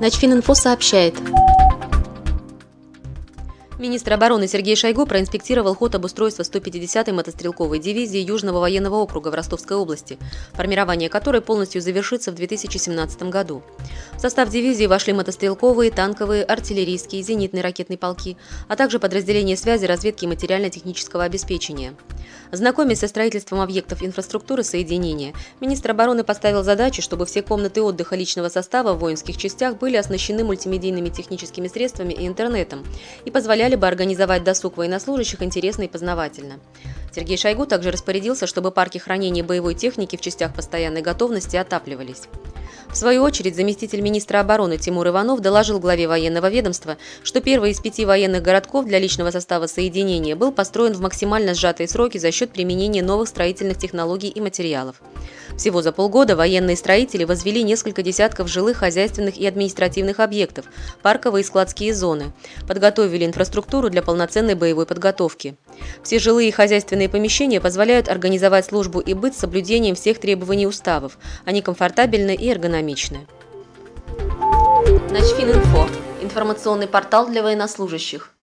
Начфининфо сообщает. Министр обороны Сергей Шойгу проинспектировал ход обустройства 150-й мотострелковой дивизии Южного военного округа в Ростовской области, формирование которой полностью завершится в 2017 году. В состав дивизии вошли мотострелковые, танковые, артиллерийские, зенитные ракетные полки, а также подразделения связи, разведки и материально-технического обеспечения. Знакомясь со строительством объектов инфраструктуры соединения, министр обороны поставил задачу, чтобы все комнаты отдыха личного состава в воинских частях были оснащены мультимедийными техническими средствами и интернетом и позволяли бы организовать досуг военнослужащих интересно и познавательно. Сергей Шойгу также распорядился, чтобы парки хранения боевой техники в частях постоянной готовности отапливались. В свою очередь, заместитель министра обороны Тимур Иванов доложил главе военного ведомства, что первый из пяти военных городков для личного состава соединения был построен в максимально сжатые сроки за счет применения новых строительных технологий и материалов. Всего за полгода военные строители возвели несколько десятков жилых, хозяйственных и административных объектов, парковые и складские зоны, подготовили инфраструктуру для полноценной боевой подготовки. Все жилые и хозяйственные помещения позволяют организовать службу и быт с соблюдением всех требований уставов. Они комфортабельны и эргономичны. Начфининфо – информационный портал для военнослужащих.